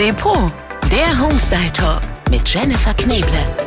Depot, der Homestyle Talk mit Jennifer Kneble.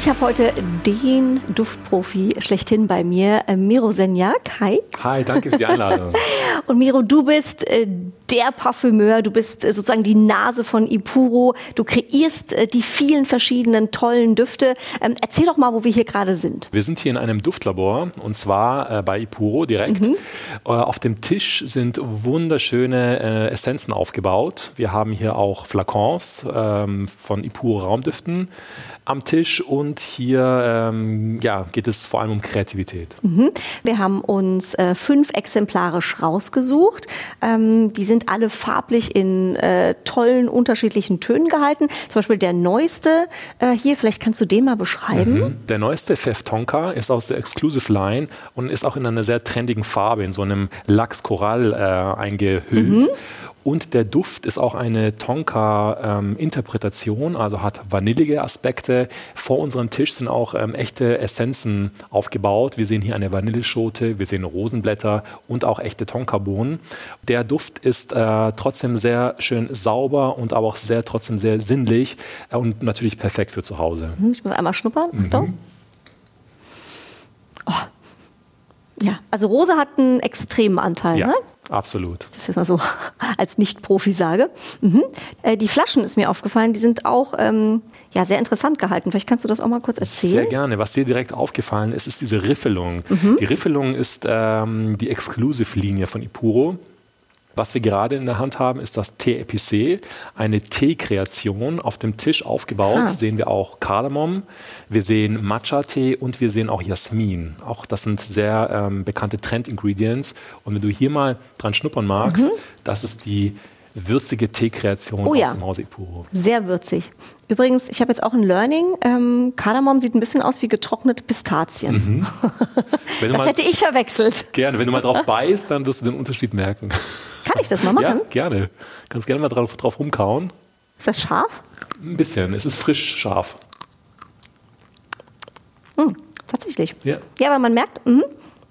Ich habe heute den Duftprofi schlechthin bei mir, äh, Miro Senjak. Hi. Hi, danke für die Einladung. Und Miro, du bist äh, der Parfümeur, du bist äh, sozusagen die Nase von Ipuro, du kreierst die vielen verschiedenen tollen Düfte. Ähm, erzähl doch mal, wo wir hier gerade sind. Wir sind hier in einem Duftlabor und zwar bei Ipuro direkt. Mhm. Auf dem Tisch sind wunderschöne Essenzen aufgebaut. Wir haben hier auch Flakons ähm, von Ipuro Raumdüften am Tisch und hier ähm, ja, geht es vor allem um Kreativität. Mhm. Wir haben uns äh, fünf exemplarisch rausgesucht. Ähm, die sind alle farblich in äh, tollen unterschiedlichen Tönen gehalten. Zum Beispiel der neueste äh, hier, vielleicht kannst du den mal beschreiben. Mhm. Der neueste Pfeff Tonka ist aus der Exclusive Line und ist auch in einer sehr trendigen Farbe, in so einem Lachs-Korall äh, eingehüllt. Mhm. Und der Duft ist auch eine Tonka-Interpretation, ähm, also hat vanillige Aspekte. Vor unserem Tisch sind auch ähm, echte Essenzen aufgebaut. Wir sehen hier eine Vanilleschote, wir sehen Rosenblätter und auch echte Tonka-Bohnen. Der Duft ist äh, trotzdem sehr schön sauber und aber auch sehr trotzdem sehr sinnlich äh, und natürlich perfekt für zu Hause. Mhm, ich muss einmal schnuppern. Mhm. Oh. Ja, also Rose hat einen extremen Anteil. Ja. Ne? Absolut. Das ist mal so als Nicht-Profi sage. Mhm. Äh, die Flaschen ist mir aufgefallen, die sind auch ähm, ja, sehr interessant gehalten. Vielleicht kannst du das auch mal kurz erzählen. Sehr gerne. Was dir direkt aufgefallen ist, ist diese Riffelung. Mhm. Die Riffelung ist ähm, die Exclusive-Linie von Ipuro. Was wir gerade in der Hand haben, ist das Tee Epicé, eine Teekreation. Auf dem Tisch aufgebaut ah. sehen wir auch Kardamom, wir sehen Matcha-Tee und wir sehen auch Jasmin. Auch das sind sehr ähm, bekannte Trend-Ingredients. Und wenn du hier mal dran schnuppern magst, mhm. das ist die würzige Teekreation oh, aus ja. dem Hause Ipuro. Sehr würzig. Übrigens, ich habe jetzt auch ein Learning. Ähm, Kardamom sieht ein bisschen aus wie getrocknete Pistazien. Mhm. das mal, hätte ich verwechselt. Gerne. Wenn du mal drauf beißt, dann wirst du den Unterschied merken. Kann ich das mal machen? Ja, gerne. Kannst gerne mal drauf, drauf rumkauen. Ist das scharf? Ein bisschen. Es ist frisch scharf. Hm, tatsächlich. Ja. ja, aber man merkt, mh,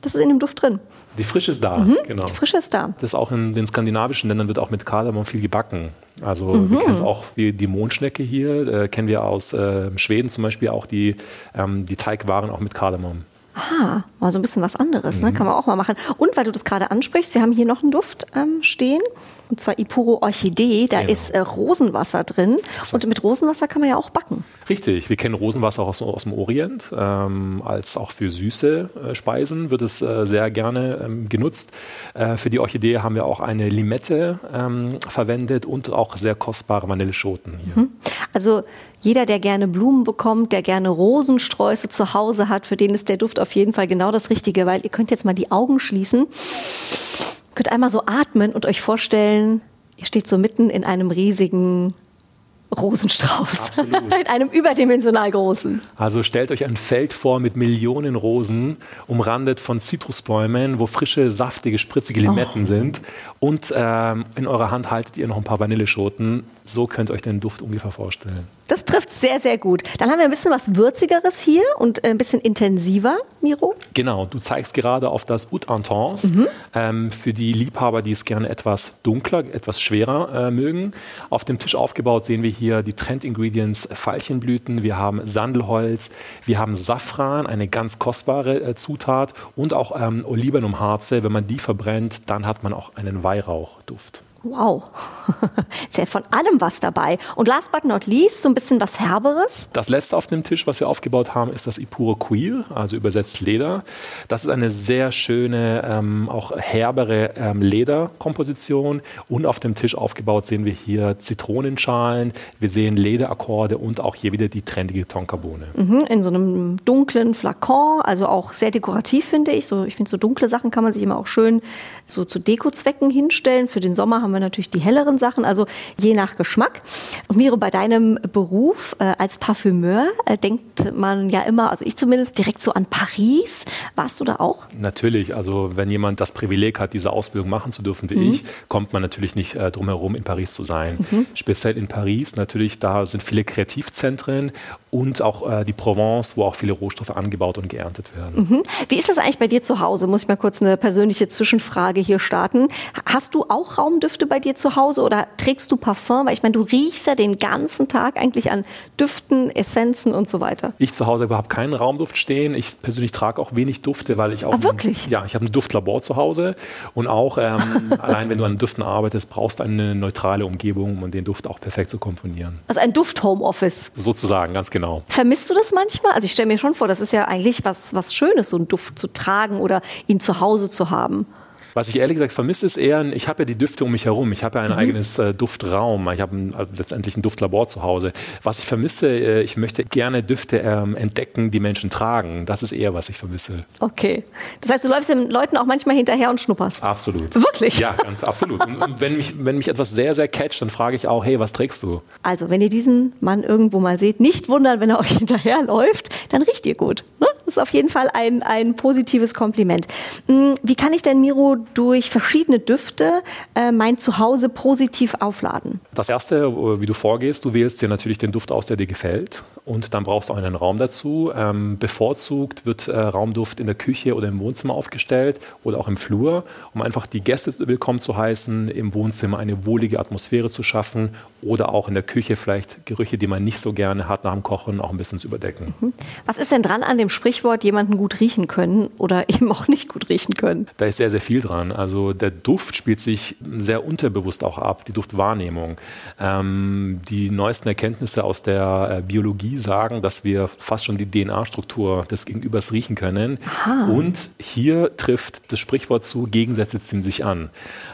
das ist in dem Duft drin. Die Frische ist da, mhm, genau. Die Frische ist da. Das ist auch in den skandinavischen Ländern wird auch mit Kardamom viel gebacken. Also mhm. wir kennen es auch wie die Mondschnecke hier, äh, kennen wir aus äh, Schweden zum Beispiel auch die, ähm, die Teigwaren auch mit Kardamom. Ah, mal so ein bisschen was anderes, ne? mhm. ne? kann man auch mal machen. Und weil du das gerade ansprichst, wir haben hier noch einen Duft ähm, stehen. Und zwar Ipuro Orchidee, da genau. ist äh, Rosenwasser drin. So. Und mit Rosenwasser kann man ja auch backen. Richtig, wir kennen Rosenwasser auch aus, aus dem Orient. Ähm, als auch für süße äh, Speisen wird es äh, sehr gerne ähm, genutzt. Äh, für die Orchidee haben wir auch eine Limette ähm, verwendet und auch sehr kostbare Vanilleschoten hier. Mhm. Also jeder, der gerne Blumen bekommt, der gerne Rosensträuße zu Hause hat, für den ist der Duft auf jeden Fall genau das Richtige, weil ihr könnt jetzt mal die Augen schließen könnt einmal so atmen und euch vorstellen, ihr steht so mitten in einem riesigen Rosenstrauß. Absolut. In einem überdimensional großen. Also stellt euch ein Feld vor mit Millionen Rosen, umrandet von Zitrusbäumen, wo frische, saftige, spritzige Limetten oh. sind. Und ähm, in eurer Hand haltet ihr noch ein paar Vanilleschoten. So könnt ihr euch den Duft ungefähr vorstellen. Das trifft sehr, sehr gut. Dann haben wir ein bisschen was Würzigeres hier und ein bisschen intensiver, Miro. Genau, du zeigst gerade auf das Oud Intense. Mhm. Ähm, für die Liebhaber, die es gerne etwas dunkler, etwas schwerer äh, mögen. Auf dem Tisch aufgebaut sehen wir hier die Trend-Ingredients Veilchenblüten, wir haben Sandelholz, wir haben Safran, eine ganz kostbare äh, Zutat und auch ähm, Olivenumharze. Wenn man die verbrennt, dann hat man auch einen Weihrauchduft. Wow, ist ja von allem was dabei. Und last but not least, so ein bisschen was Herberes. Das letzte auf dem Tisch, was wir aufgebaut haben, ist das Ipure Queer, also übersetzt Leder. Das ist eine sehr schöne, ähm, auch herbere ähm, Lederkomposition. Und auf dem Tisch aufgebaut sehen wir hier Zitronenschalen, wir sehen Lederakkorde und auch hier wieder die trendige Tonkabohne. Mhm, in so einem dunklen Flakon, also auch sehr dekorativ, finde ich. So, ich finde, so dunkle Sachen kann man sich immer auch schön so zu Dekozwecken hinstellen. Für den Sommer haben haben wir natürlich die helleren Sachen, also je nach Geschmack. Und Miro, bei deinem Beruf äh, als Parfümeur äh, denkt man ja immer, also ich zumindest, direkt so an Paris. Warst du da auch? Natürlich, also wenn jemand das Privileg hat, diese Ausbildung machen zu dürfen wie mhm. ich, kommt man natürlich nicht äh, drum herum, in Paris zu sein. Mhm. Speziell in Paris natürlich, da sind viele Kreativzentren und auch äh, die Provence, wo auch viele Rohstoffe angebaut und geerntet werden. Mhm. Wie ist das eigentlich bei dir zu Hause? Muss ich mal kurz eine persönliche Zwischenfrage hier starten. Hast du auch Raumdüfte bei dir zu Hause oder trägst du Parfum? Weil ich meine, du riechst ja den ganzen Tag eigentlich an Düften, Essenzen und so weiter. Ich zu Hause überhaupt keinen Raumduft stehen. Ich persönlich trage auch wenig Dufte, weil ich auch. Ah, wirklich? Ein, ja, ich habe ein Duftlabor zu Hause und auch ähm, allein wenn du an Düften arbeitest, brauchst du eine neutrale Umgebung, um den Duft auch perfekt zu komponieren. Also ein Duft-Homeoffice. Sozusagen, ganz genau. Vermisst du das manchmal? Also ich stelle mir schon vor, das ist ja eigentlich was, was Schönes, so einen Duft zu tragen oder ihn zu Hause zu haben. Was ich ehrlich gesagt vermisse, ist eher, ich habe ja die Düfte um mich herum. Ich habe ja ein mhm. eigenes äh, Duftraum. Ich habe also letztendlich ein Duftlabor zu Hause. Was ich vermisse, äh, ich möchte gerne Düfte ähm, entdecken, die Menschen tragen. Das ist eher, was ich vermisse. Okay. Das heißt, du läufst den Leuten auch manchmal hinterher und schnupperst. Absolut. Wirklich? Ja, ganz absolut. und, und wenn, mich, wenn mich etwas sehr, sehr catcht, dann frage ich auch, hey, was trägst du? Also, wenn ihr diesen Mann irgendwo mal seht, nicht wundern, wenn er euch hinterherläuft, dann riecht ihr gut. Ne? Das ist auf jeden Fall ein, ein positives Kompliment. Hm, wie kann ich denn, Miro, durch verschiedene Düfte äh, mein Zuhause positiv aufladen? Das erste, äh, wie du vorgehst, du wählst dir natürlich den Duft aus, der dir gefällt. Und dann brauchst du auch einen Raum dazu. Ähm, bevorzugt wird äh, Raumduft in der Küche oder im Wohnzimmer aufgestellt oder auch im Flur, um einfach die Gäste willkommen zu heißen, im Wohnzimmer eine wohlige Atmosphäre zu schaffen oder auch in der Küche vielleicht Gerüche, die man nicht so gerne hat nach dem Kochen, auch ein bisschen zu überdecken. Mhm. Was ist denn dran an dem Sprichwort, jemanden gut riechen können oder eben auch nicht gut riechen können? Da ist sehr, sehr viel dran. Also der Duft spielt sich sehr unterbewusst auch ab, die Duftwahrnehmung. Ähm, die neuesten Erkenntnisse aus der äh, Biologie sagen, dass wir fast schon die DNA-Struktur des Gegenübers riechen können. Aha. Und hier trifft das Sprichwort zu, Gegensätze ziehen sich an.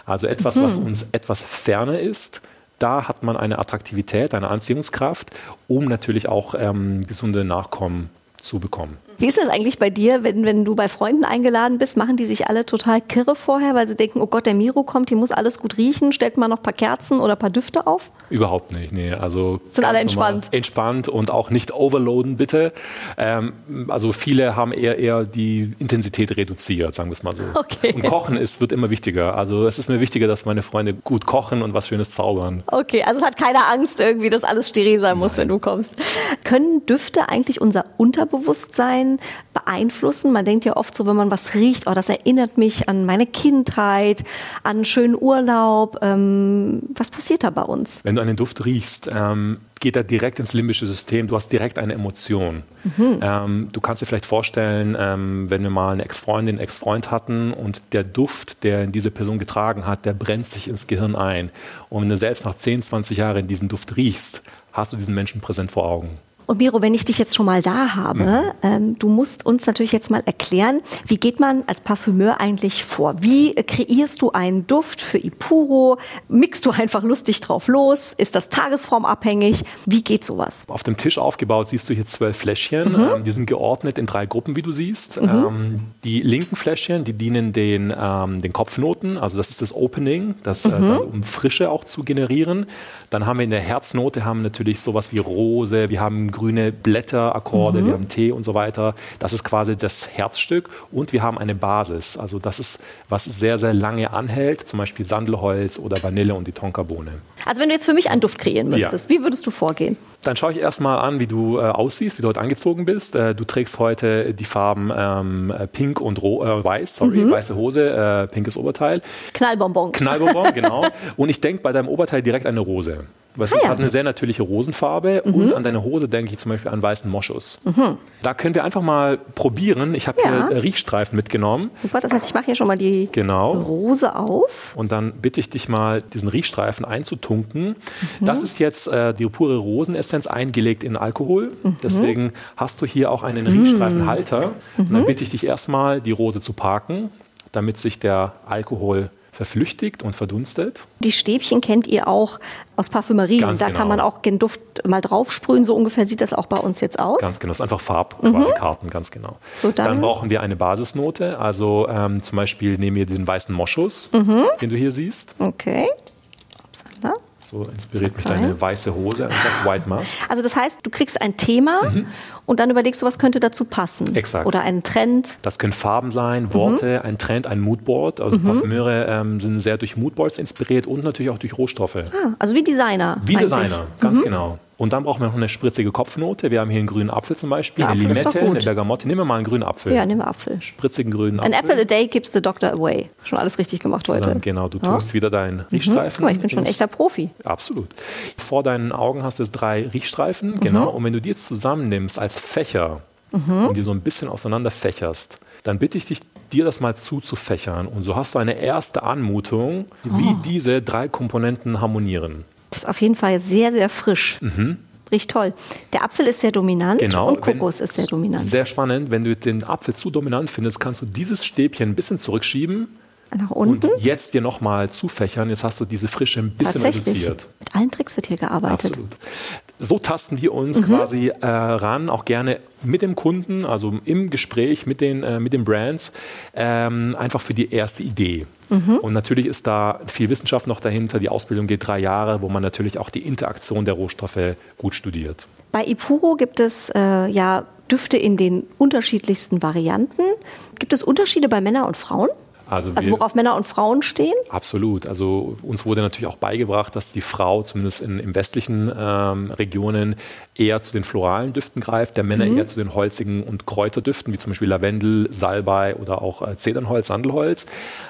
Also etwas, mhm. was uns etwas ferner ist, da hat man eine Attraktivität, eine Anziehungskraft, um natürlich auch ähm, gesunde Nachkommen zu bekommen. Wie ist das eigentlich bei dir, wenn, wenn du bei Freunden eingeladen bist? Machen die sich alle total kirre vorher, weil sie denken, oh Gott, der Miro kommt, hier muss alles gut riechen, stellt man noch ein paar Kerzen oder ein paar Düfte auf? Überhaupt nicht, nee. Also Sind alle entspannt? Entspannt und auch nicht overloaden, bitte. Ähm, also viele haben eher, eher die Intensität reduziert, sagen wir es mal so. Okay. Und Kochen ist, wird immer wichtiger. Also es ist mir wichtiger, dass meine Freunde gut kochen und was Schönes zaubern. Okay, also es hat keine Angst irgendwie, dass alles steril sein muss, Nein. wenn du kommst. Können Düfte eigentlich unser Unterbewusstsein Bewusstsein beeinflussen. Man denkt ja oft so, wenn man was riecht, oh, das erinnert mich an meine Kindheit, an einen schönen Urlaub. Ähm, was passiert da bei uns? Wenn du einen Duft riechst, ähm, geht er direkt ins limbische System. Du hast direkt eine Emotion. Mhm. Ähm, du kannst dir vielleicht vorstellen, ähm, wenn wir mal eine Ex-Freundin, Ex-Freund hatten und der Duft, der diese Person getragen hat, der brennt sich ins Gehirn ein. Und wenn du selbst nach 10, 20 Jahren diesen Duft riechst, hast du diesen Menschen präsent vor Augen. Und Miro, wenn ich dich jetzt schon mal da habe, mhm. ähm, du musst uns natürlich jetzt mal erklären, wie geht man als Parfümeur eigentlich vor? Wie kreierst du einen Duft für Ipuro? Mixst du einfach lustig drauf los? Ist das tagesformabhängig? Wie geht sowas? Auf dem Tisch aufgebaut siehst du hier zwölf Fläschchen. Mhm. Ähm, die sind geordnet in drei Gruppen, wie du siehst. Mhm. Ähm, die linken Fläschchen, die dienen den, ähm, den Kopfnoten. Also das ist das Opening, das, äh, mhm. um Frische auch zu generieren. Dann haben wir in der Herznote haben natürlich sowas wie Rose, wir haben grüne Blätterakkorde, mhm. wir haben Tee und so weiter. Das ist quasi das Herzstück und wir haben eine Basis. Also das ist, was sehr, sehr lange anhält, zum Beispiel Sandelholz oder Vanille und die Tonkabohne. Also wenn du jetzt für mich einen Duft kreieren müsstest, ja. wie würdest du vorgehen? Dann schaue ich erstmal an, wie du äh, aussiehst, wie du heute angezogen bist. Äh, du trägst heute die Farben ähm, Pink und Ro äh, Weiß, sorry, mhm. weiße Hose, äh, pinkes Oberteil. Knallbonbon. Knallbonbon, genau. und ich denke bei deinem Oberteil direkt eine Rose. Weil ah, es ja. hat eine sehr natürliche Rosenfarbe mhm. und an deine Hose denke ich zum Beispiel an weißen Moschus. Mhm. Da können wir einfach mal probieren. Ich habe ja. hier Riechstreifen mitgenommen. Super, das heißt, ich mache hier schon mal die genau. Rose auf. Und dann bitte ich dich mal, diesen Riechstreifen einzutunken. Mhm. Das ist jetzt äh, die pure Rosenessenz eingelegt in Alkohol. Mhm. Deswegen hast du hier auch einen Riechstreifenhalter. Und dann mhm. bitte ich dich erstmal, die Rose zu parken, damit sich der Alkohol verflüchtigt und verdunstet. Die Stäbchen kennt ihr auch aus Parfümerien. Ganz da genau. kann man auch den Duft mal draufsprühen. So ungefähr sieht das auch bei uns jetzt aus. Ganz genau. Das ist einfach Farbkarten, mhm. ganz genau. So, dann, dann, brauchen wir eine Basisnote. Also ähm, zum Beispiel nehmen wir den weißen Moschus, mhm. den du hier siehst. Okay. Upsala. So inspiriert okay. mich deine weiße Hose, einfach White Mask. Also das heißt, du kriegst ein Thema mhm. und dann überlegst du, was könnte dazu passen. Exakt. Oder einen Trend. Das können Farben sein, Worte, mhm. ein Trend, ein Moodboard. Also mhm. Parfümeure ähm, sind sehr durch Moodboards inspiriert und natürlich auch durch Rohstoffe. Ah, also wie Designer. Wie. Designer, ganz mhm. genau. Und dann brauchen wir noch eine spritzige Kopfnote. Wir haben hier einen grünen Apfel zum Beispiel, Ja, eine Apfel Limette, eine Bergamotte. Nehmen wir mal einen grünen Apfel. Ja, nehmen wir Apfel. Spritzigen grünen An Apfel. apple a day keeps the doctor away. Schon alles richtig gemacht heute. Dann, genau, du Ja. tust wieder deinen Guck Riechstreifen. mal, ich bin schon ein echter Profi. Absolut. Vor deinen Augen hast du jetzt drei Mhm. Riechstreifen, genau. Und wenn du die jetzt zusammennimmst als Fächer Mhm. und die so ein bisschen auseinander fächerst, dann bitte ich dich, dir das mal zuzufächern. Und so hast du eine erste Anmutung, wie Oh. diese drei Komponenten harmonieren. Ist auf jeden Fall sehr, sehr frisch. Riecht toll. Der Apfel ist sehr dominant Mhm. Genau. und Kokos wenn- ist sehr dominant. Sehr spannend. Wenn du den Apfel zu dominant findest, kannst du dieses Stäbchen ein bisschen zurückschieben Nach und unten. jetzt dir nochmal zufächern. Jetzt hast du diese Frische ein bisschen reduziert. Mit allen Tricks wird hier gearbeitet. Absolut. So tasten wir uns Mhm. quasi äh, ran, auch gerne mit dem Kunden, also im Gespräch mit den, äh, mit den Brands, ähm, einfach für die erste Idee. Mhm. Und natürlich ist da viel Wissenschaft noch dahinter. Die Ausbildung geht drei Jahre, wo man natürlich auch die Interaktion der Rohstoffe gut studiert. Bei Ipuro gibt es äh, ja Düfte in den unterschiedlichsten Varianten. Gibt es Unterschiede bei Männern und Frauen? Also, Also wir- worauf Männer und Frauen stehen? Absolut. Also uns wurde natürlich auch beigebracht, dass die Frau zumindest in, in westlichen ähm, Regionen eher zu den floralen Düften greift, der Männer eher zu den holzigen und Kräuterdüften, wie zum Beispiel Lavendel, Salbei oder auch äh, Zedernholz, Sandelholz.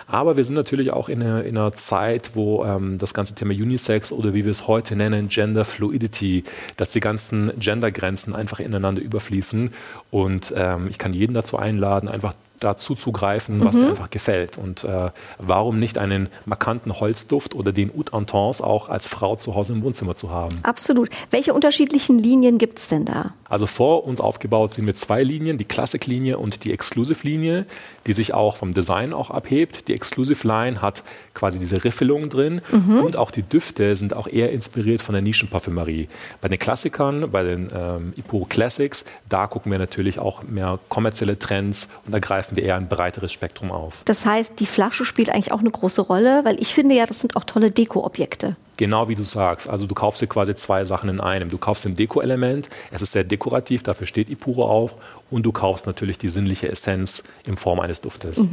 Aber wir sind natürlich auch in einer, in einer Zeit, wo ähm, das ganze Thema Unisex oder wie wir es heute nennen, Gender Fluidity, dass die ganzen Gendergrenzen einfach ineinander überfließen. Und ähm, ich kann jeden dazu einladen, einfach dazu zu greifen, was dir einfach gefällt. Und äh, warum nicht einen markanten Holzduft oder den Oud Entens auch als Frau zu Hause im Wohnzimmer zu haben? Absolut. Welche unterschiedlichen Linien gibt es denn da? Also vor uns aufgebaut sind wir zwei Linien, die Classic-Linie und die Exclusive-Linie, die sich auch vom Design auch abhebt. Die Exclusive-Line hat quasi diese Riffelung drin und auch die Düfte sind auch eher inspiriert von der Nischenparfümerie. Bei den Klassikern, bei den ähm, Ipuro Classics, da gucken wir natürlich auch mehr kommerzielle Trends und da greifen wir eher ein breiteres Spektrum auf. Das heißt, die Flasche spielt eigentlich auch eine große Rolle, weil ich finde ja, das sind auch tolle Deko-Objekte. Genau wie du sagst. Also du kaufst dir quasi zwei Sachen in einem. Du kaufst ein Deko-Element, es ist sehr dekorativ, dafür steht Ipuro auch. Und du kaufst natürlich die sinnliche Essenz in Form eines Duftes.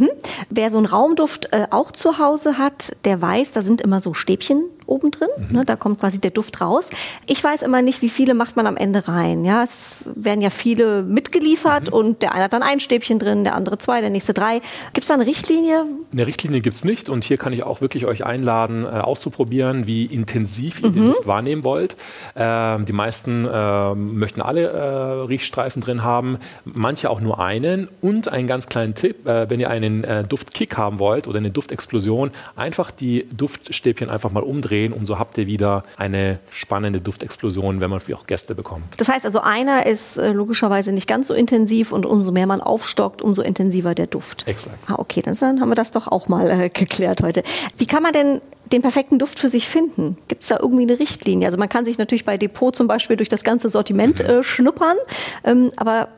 Wer so einen Raumduft äh, auch zu Hause hat, der weiß, da sind immer so Stäbchen oben drin. Ne, da kommt quasi der Duft raus. Ich weiß immer nicht, wie viele macht man am Ende rein. Ja, es werden ja viele mitgeliefert und der eine hat dann ein Stäbchen drin, der andere zwei, der nächste drei. Gibt es da eine Richtlinie? Eine Richtlinie gibt es nicht und hier kann ich auch wirklich euch einladen, äh, auszuprobieren, wie intensiv ihr den Duft wahrnehmen wollt. Ähm, die meisten ähm, möchten alle äh, Riechstreifen drin haben, manche auch nur einen. Und einen ganz kleinen Tipp, äh, wenn ihr einen äh, Duftkick haben wollt oder eine Duftexplosion, einfach die Duftstäbchen einfach mal umdrehen und so habt ihr wieder eine spannende Duftexplosion, wenn man für auch Gäste bekommt. Das heißt also, einer ist äh, logischerweise nicht ganz so intensiv und umso mehr man aufstockt, umso intensiver der Duft. Exakt. Ah, okay, dann haben wir das doch auch mal äh, geklärt heute. Wie kann man denn den perfekten Duft für sich finden? Gibt es da irgendwie eine Richtlinie? Also man kann sich natürlich bei Depot zum Beispiel durch das ganze Sortiment äh, schnuppern, ähm, aber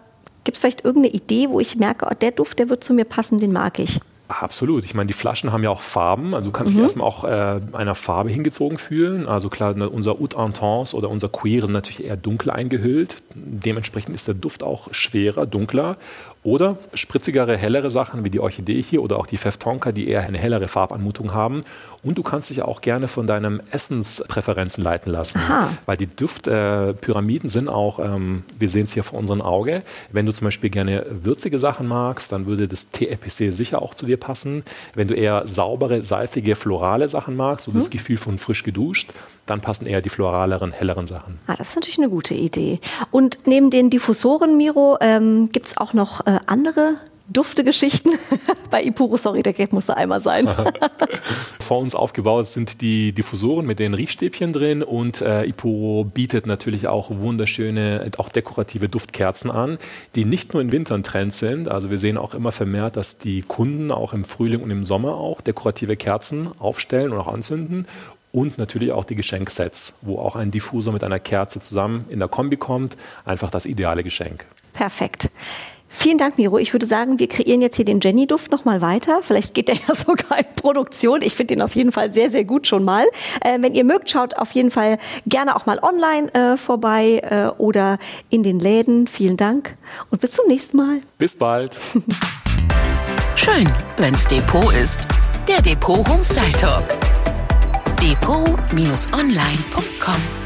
gibt es vielleicht irgendeine Idee, wo ich merke, oh, der Duft, der wird zu mir passen, den mag ich? Absolut. Ich meine, die Flaschen haben ja auch Farben. Also du kannst dich erstmal auch äh, einer Farbe hingezogen fühlen. Also klar, ne, unser Oud Entens oder unser Queer sind natürlich eher dunkel eingehüllt. Dementsprechend ist der Duft auch schwerer, dunkler. Oder spritzigere, hellere Sachen wie die Orchidee hier oder auch die Feftonka, die eher eine hellere Farbanmutung haben. Und du kannst dich auch gerne von deinen Essenspräferenzen leiten lassen. Aha. Weil die Duftpyramiden sind auch, ähm, wir sehen es hier vor unserem Auge, wenn du zum Beispiel gerne würzige Sachen magst, dann würde das TEPC sicher auch zu dir passen. Wenn du eher saubere, salzige, florale Sachen magst, so das Gefühl von frisch geduscht, dann passen eher die floraleren, helleren Sachen. Ah, das ist natürlich eine gute Idee. Und neben den Diffusoren, Miro, ähm, gibt es auch noch äh, andere Duftegeschichten? Bei Ipuro, sorry, der Gag musste einmal sein. Vor uns aufgebaut sind die Diffusoren mit den Riechstäbchen drin und äh, Ipuro bietet natürlich auch wunderschöne, auch dekorative Duftkerzen an, die nicht nur im Winter ein Trend sind. Also wir sehen auch immer vermehrt, dass die Kunden auch im Frühling und im Sommer auch dekorative Kerzen aufstellen und auch anzünden. Und natürlich auch die Geschenksets, wo auch ein Diffusor mit einer Kerze zusammen in der Kombi kommt. Einfach das ideale Geschenk. Perfekt. Vielen Dank, Miro. Ich würde sagen, wir kreieren jetzt hier den Jenny-Duft nochmal weiter. Vielleicht geht der ja sogar in Produktion. Ich finde den auf jeden Fall sehr, sehr gut schon mal. Äh, wenn ihr mögt, schaut auf jeden Fall gerne auch mal online äh, vorbei äh, oder in den Läden. Vielen Dank und bis zum nächsten Mal. Bis bald. Schön, wenn's Depot ist. Der Depot Homestyle Talk. Depot-online.com